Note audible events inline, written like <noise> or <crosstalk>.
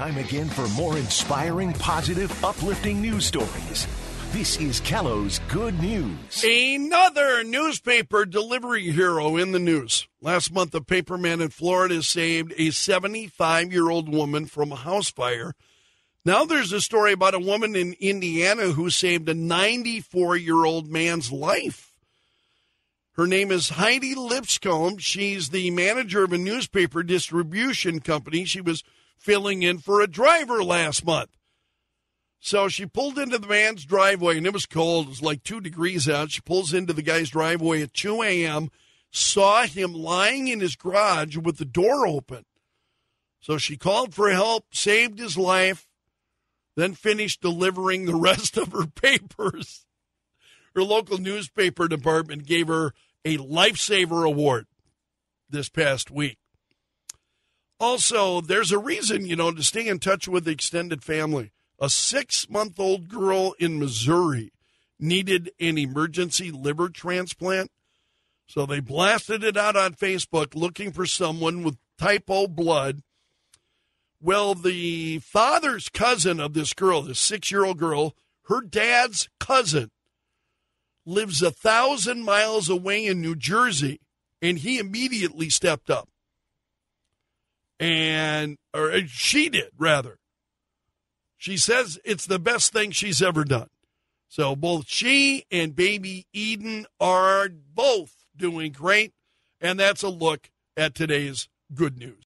Time again for more inspiring, positive, uplifting news stories. This is Kello's Good News. Another newspaper delivery hero in the news. Last month, a paperman in Florida saved a 75 year old woman from a house fire. Now there's a story about a woman in Indiana who saved a 94 year old man's life. Her name is Heidi Lipscomb. She's the manager of a newspaper distribution company. She was filling in for a driver last month. So she pulled into the man's driveway, and it was cold. It was like two degrees out. She pulls into the guy's driveway at 2 a.m., saw him lying in his garage with the door open. So she called for help, saved his life, then finished delivering the <laughs> rest of her papers. Her local newspaper department gave her a Lifesaver Award this past week. Also, there's a reason, you know, to stay in touch with the extended family. A six month old girl in Missouri needed an emergency liver transplant. So they blasted it out on Facebook looking for someone with type O blood. Well, the father's cousin of this girl, this six year old girl, her dad's cousin, lives a thousand miles away in New Jersey, and he immediately stepped up. And, or she did, rather. She says it's the best thing she's ever done. So both she and baby Eden are both doing great. And that's a look at today's good news.